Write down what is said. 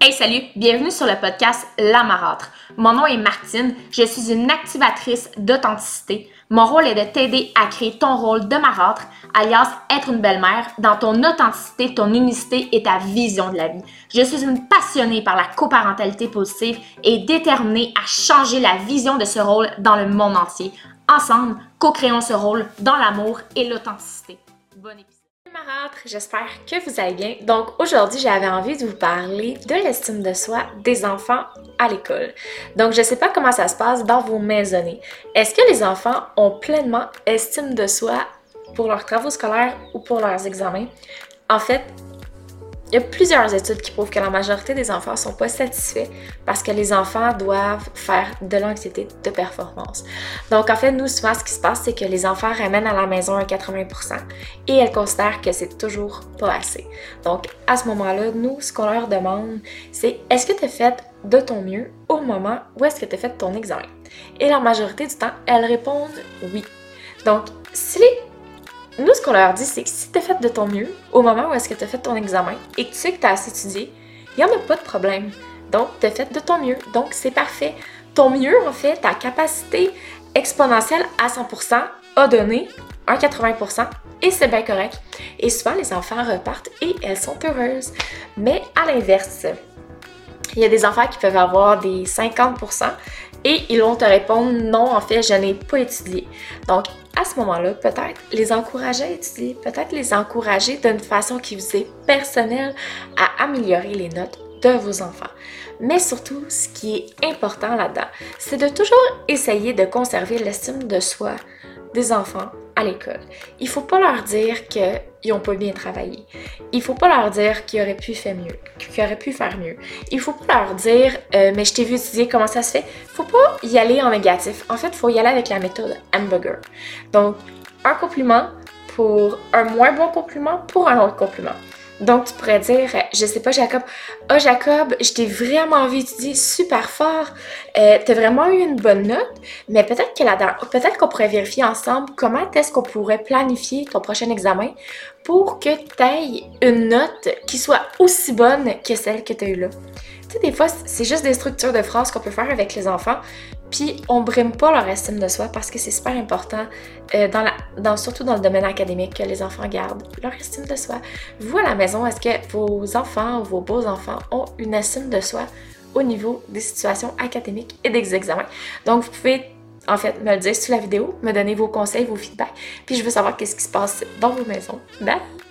Hey salut, bienvenue sur le podcast La Marâtre. Mon nom est Martine, je suis une activatrice d'authenticité. Mon rôle est de t'aider à créer ton rôle de marâtre, alias être une belle-mère, dans ton authenticité, ton unicité et ta vision de la vie. Je suis une passionnée par la coparentalité positive et déterminée à changer la vision de ce rôle dans le monde entier. Ensemble, co-créons ce rôle dans l'amour et l'authenticité. Bon épisode j'espère que vous allez bien. Donc aujourd'hui, j'avais envie de vous parler de l'estime de soi des enfants à l'école. Donc je sais pas comment ça se passe dans vos maisonnées. Est-ce que les enfants ont pleinement estime de soi pour leurs travaux scolaires ou pour leurs examens? En fait, il y a plusieurs études qui prouvent que la majorité des enfants ne sont pas satisfaits parce que les enfants doivent faire de l'anxiété de performance. Donc, en fait, nous, souvent, ce qui se passe, c'est que les enfants ramènent à la maison un 80% et elles considèrent que c'est toujours pas assez. Donc, à ce moment-là, nous, ce qu'on leur demande, c'est est-ce que tu as fait de ton mieux au moment où est-ce que tu as fait ton examen? Et la majorité du temps, elles répondent oui. Donc, si les nous, ce qu'on leur dit, c'est que si tu as fait de ton mieux au moment où est-ce que tu as fait ton examen et que tu sais que tu as assez étudié, il n'y en a pas de problème. Donc, tu as fait de ton mieux. Donc, c'est parfait. Ton mieux, en fait, ta capacité exponentielle à 100% a donné un 80% et c'est bien correct. Et souvent, les enfants repartent et elles sont heureuses. Mais à l'inverse, il y a des enfants qui peuvent avoir des 50% et ils vont te répondre non, en fait, je n'ai pas étudié. Donc, à ce moment-là, peut-être les encourager à étudier, peut-être les encourager d'une façon qui vous est personnelle à améliorer les notes de vos enfants. Mais surtout, ce qui est important là-dedans, c'est de toujours essayer de conserver l'estime de soi des enfants à l'école. Il faut pas leur dire qu'ils ont pas bien travaillé. Il faut pas leur dire qu'ils auraient pu faire mieux, qu'ils auraient pu faire mieux. Il faut pas leur dire euh, mais je t'ai vu étudier comment ça se fait? Faut pas y aller en négatif. En fait, il faut y aller avec la méthode hamburger. Donc, un compliment pour un moins bon compliment pour un autre compliment. Donc, tu pourrais dire, je sais pas, Jacob, ah, oh, Jacob, je t'ai vraiment envie d'étudier super fort, euh, t'as vraiment eu une bonne note, mais peut-être que peut-être qu'on pourrait vérifier ensemble comment est-ce qu'on pourrait planifier ton prochain examen pour que tu aies une note qui soit aussi bonne que celle que tu as eue là. Tu sais, des fois, c'est juste des structures de phrases qu'on peut faire avec les enfants, puis on brime pas leur estime de soi parce que c'est super important, euh, dans surtout dans le domaine académique, que les enfants gardent leur estime de soi. Vous à la maison, est-ce que vos enfants vos beaux-enfants ont une estime de soi au niveau des situations académiques et des examens? Donc, vous pouvez en fait me le dire sous la vidéo, me donner vos conseils, vos feedbacks, puis je veux savoir qu'est-ce qui se passe dans vos maisons. Bye!